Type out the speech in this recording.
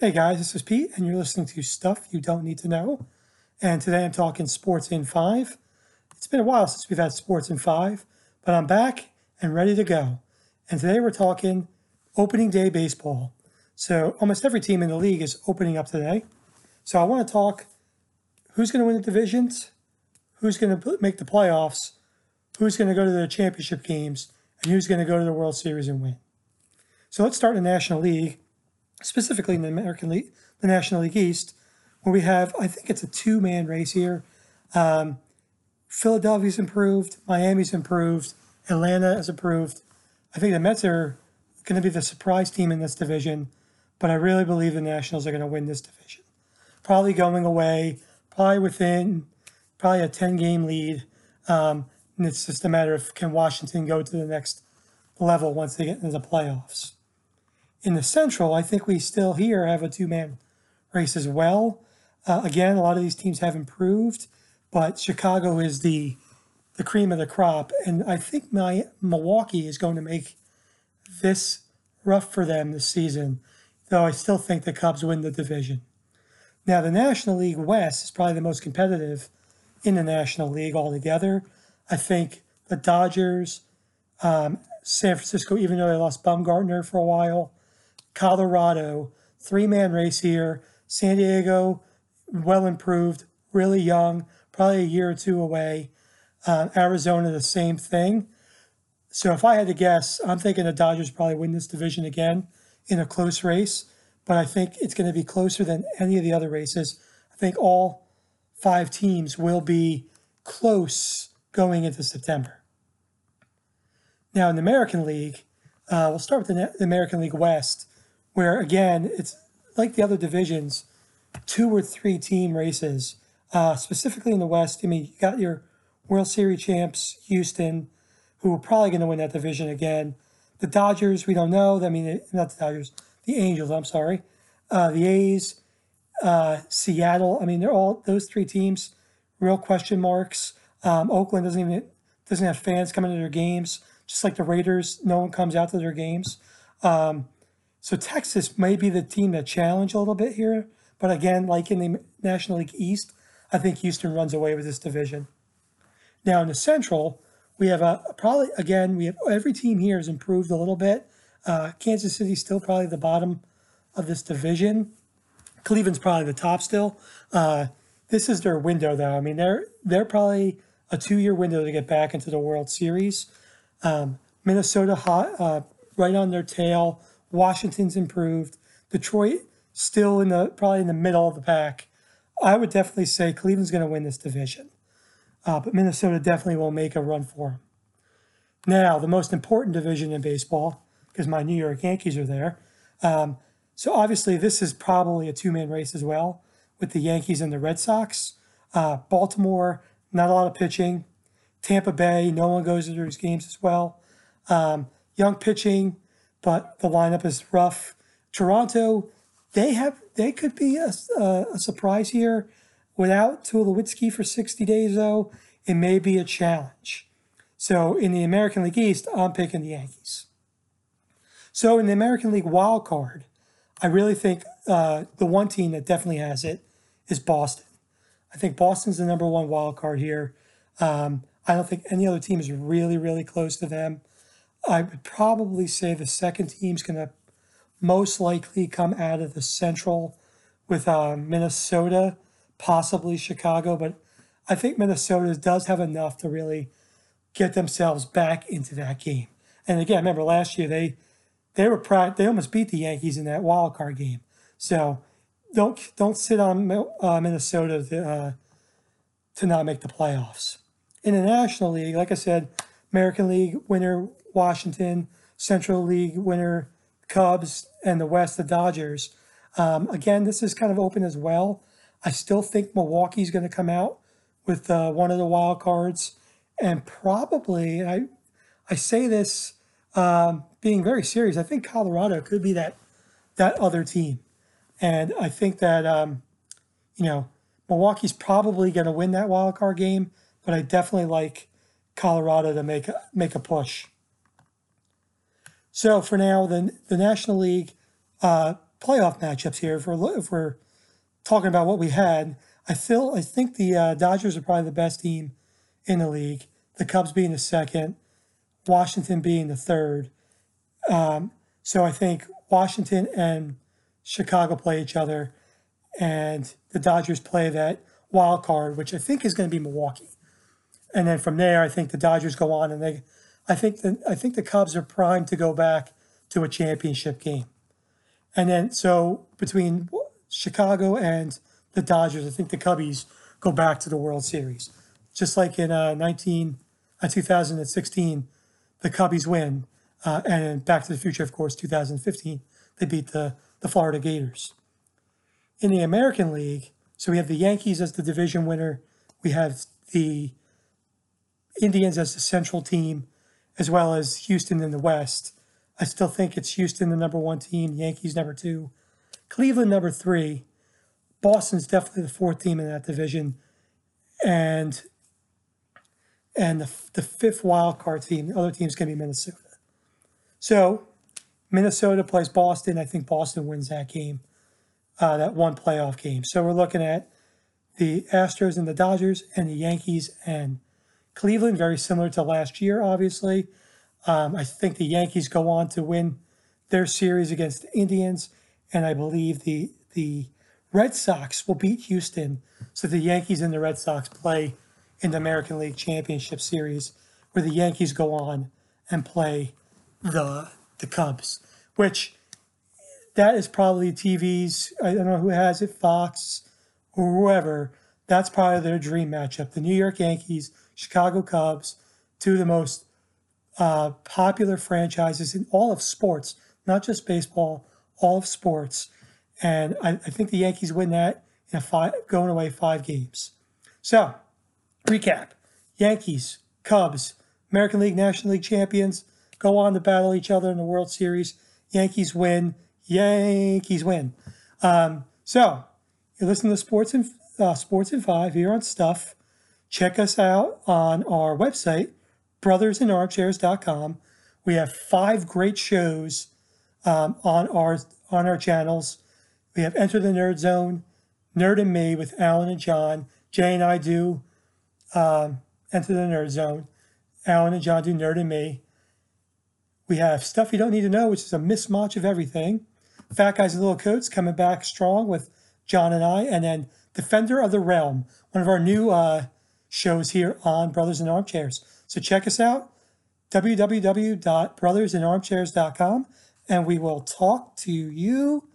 Hey guys, this is Pete, and you're listening to Stuff You Don't Need to Know. And today I'm talking sports in five. It's been a while since we've had sports in five, but I'm back and ready to go. And today we're talking opening day baseball. So almost every team in the league is opening up today. So I want to talk who's going to win the divisions, who's going to make the playoffs, who's going to go to the championship games, and who's going to go to the World Series and win. So let's start in the National League specifically in the American League, the National League East, where we have, I think it's a two man race here. Um, Philadelphia's improved, Miami's improved, Atlanta has improved. I think the Mets are going to be the surprise team in this division, but I really believe the Nationals are going to win this division. Probably going away, probably within probably a 10 game lead. Um, and it's just a matter of can Washington go to the next level once they get into the playoffs. In the Central, I think we still here have a two man race as well. Uh, again, a lot of these teams have improved, but Chicago is the the cream of the crop, and I think my Milwaukee is going to make this rough for them this season. Though I still think the Cubs win the division. Now, the National League West is probably the most competitive in the National League altogether. I think the Dodgers, um, San Francisco, even though they lost Bumgarner for a while, Colorado, three man race here. San Diego, well improved, really young, probably a year or two away. Uh, Arizona, the same thing. So if I had to guess, I'm thinking the Dodgers probably win this division again in a close race, but I think it's going to be closer than any of the other races. I think all five teams will be close going into September. Now in the American League, uh, we'll start with the, the American League West where again it's like the other divisions, two or three team races. Uh, specifically in the West, I mean, you got your World Series champs, Houston, who are probably going to win that division again. The Dodgers, we don't know. I mean, not the Dodgers, the Angels. I'm sorry, uh, the A's, uh, Seattle. I mean, they're all those three teams. Real question marks. Um, Oakland doesn't even doesn't have fans coming to their games. Just like the Raiders, no one comes out to their games. Um, so Texas may be the team that challenge a little bit here, but again, like in the National League East, I think Houston runs away with this division. Now in the Central, we have a probably again we have every team here has improved a little bit. Uh, Kansas City still probably the bottom of this division. Cleveland's probably the top still. Uh, this is their window though. I mean they're they're probably a two year window to get back into the World Series. Um, Minnesota hot uh, right on their tail. Washington's improved. Detroit still in the probably in the middle of the pack. I would definitely say Cleveland's going to win this division, uh, but Minnesota definitely will make a run for them. Now, the most important division in baseball, because my New York Yankees are there. Um, so obviously, this is probably a two-man race as well with the Yankees and the Red Sox. Uh, Baltimore, not a lot of pitching. Tampa Bay, no one goes to those games as well. Um, young pitching, but the lineup is rough. Toronto, they have they could be a, a, a surprise here. Without Tulowitzki for 60 days, though, it may be a challenge. So in the American League East, I'm picking the Yankees. So in the American League wild card, I really think uh, the one team that definitely has it is Boston. I think Boston's the number one wild card here. Um, I don't think any other team is really, really close to them. I would probably say the second team's going to most likely come out of the Central with uh, Minnesota, possibly Chicago, but I think Minnesota does have enough to really get themselves back into that game. And again, remember last year they they were they almost beat the Yankees in that wild card game. So don't don't sit on uh, Minnesota to, uh, to not make the playoffs. In the National League, like I said, American League winner Washington, Central League winner Cubs, and the West the Dodgers. Um, again, this is kind of open as well. I still think Milwaukee's going to come out with uh, one of the wild cards, and probably I I say this um, being very serious. I think Colorado could be that that other team, and I think that um, you know Milwaukee's probably going to win that wild card game, but I definitely like Colorado to make a, make a push. So for now, the, the National League, uh, playoff matchups here. If we're if we're talking about what we had, I feel I think the uh, Dodgers are probably the best team in the league. The Cubs being the second, Washington being the third. Um, so I think Washington and Chicago play each other, and the Dodgers play that wild card, which I think is going to be Milwaukee. And then from there, I think the Dodgers go on, and they, I think the I think the Cubs are primed to go back to a championship game. And then so between Chicago and the Dodgers, I think the Cubbies go back to the World Series, just like in uh, 19 uh, 2016, the Cubbies win, uh, and Back to the Future, of course, 2015, they beat the the Florida Gators. In the American League, so we have the Yankees as the division winner, we have the Indians as the central team, as well as Houston in the West. I still think it's Houston the number one team, Yankees number two, Cleveland number three. Boston's definitely the fourth team in that division, and and the, the fifth wild card team. The other team's going to be Minnesota. So Minnesota plays Boston. I think Boston wins that game, uh, that one playoff game. So we're looking at the Astros and the Dodgers and the Yankees and Cleveland, very similar to last year, obviously. Um, I think the Yankees go on to win their series against the Indians, and I believe the the Red Sox will beat Houston. So the Yankees and the Red Sox play in the American League Championship Series, where the Yankees go on and play the the Cubs, which that is probably TV's. I don't know who has it, Fox or whoever. That's probably their dream matchup: the New York Yankees, Chicago Cubs, two of the most uh, popular franchises in all of sports, not just baseball, all of sports. And I, I think the Yankees win that in a five, going away five games. So, recap Yankees, Cubs, American League, National League champions go on to battle each other in the World Series. Yankees win. Yankees win. Um, so, you're listening to Sports in, uh, Sports in Five here on Stuff. Check us out on our website, brothersinarmchairs.com. We have five great shows um, on our on our channels. We have Enter the Nerd Zone, Nerd and Me with Alan and John. Jay and I do um, Enter the Nerd Zone. Alan and John do Nerd and Me. We have Stuff You Don't Need to Know, which is a mismatch of everything. Fat Guys and Little Coats coming back strong with John and I. And then Defender of the Realm, one of our new uh, shows here on Brothers in Armchairs. So check us out, www.brothersinarmchairs.com, and we will talk to you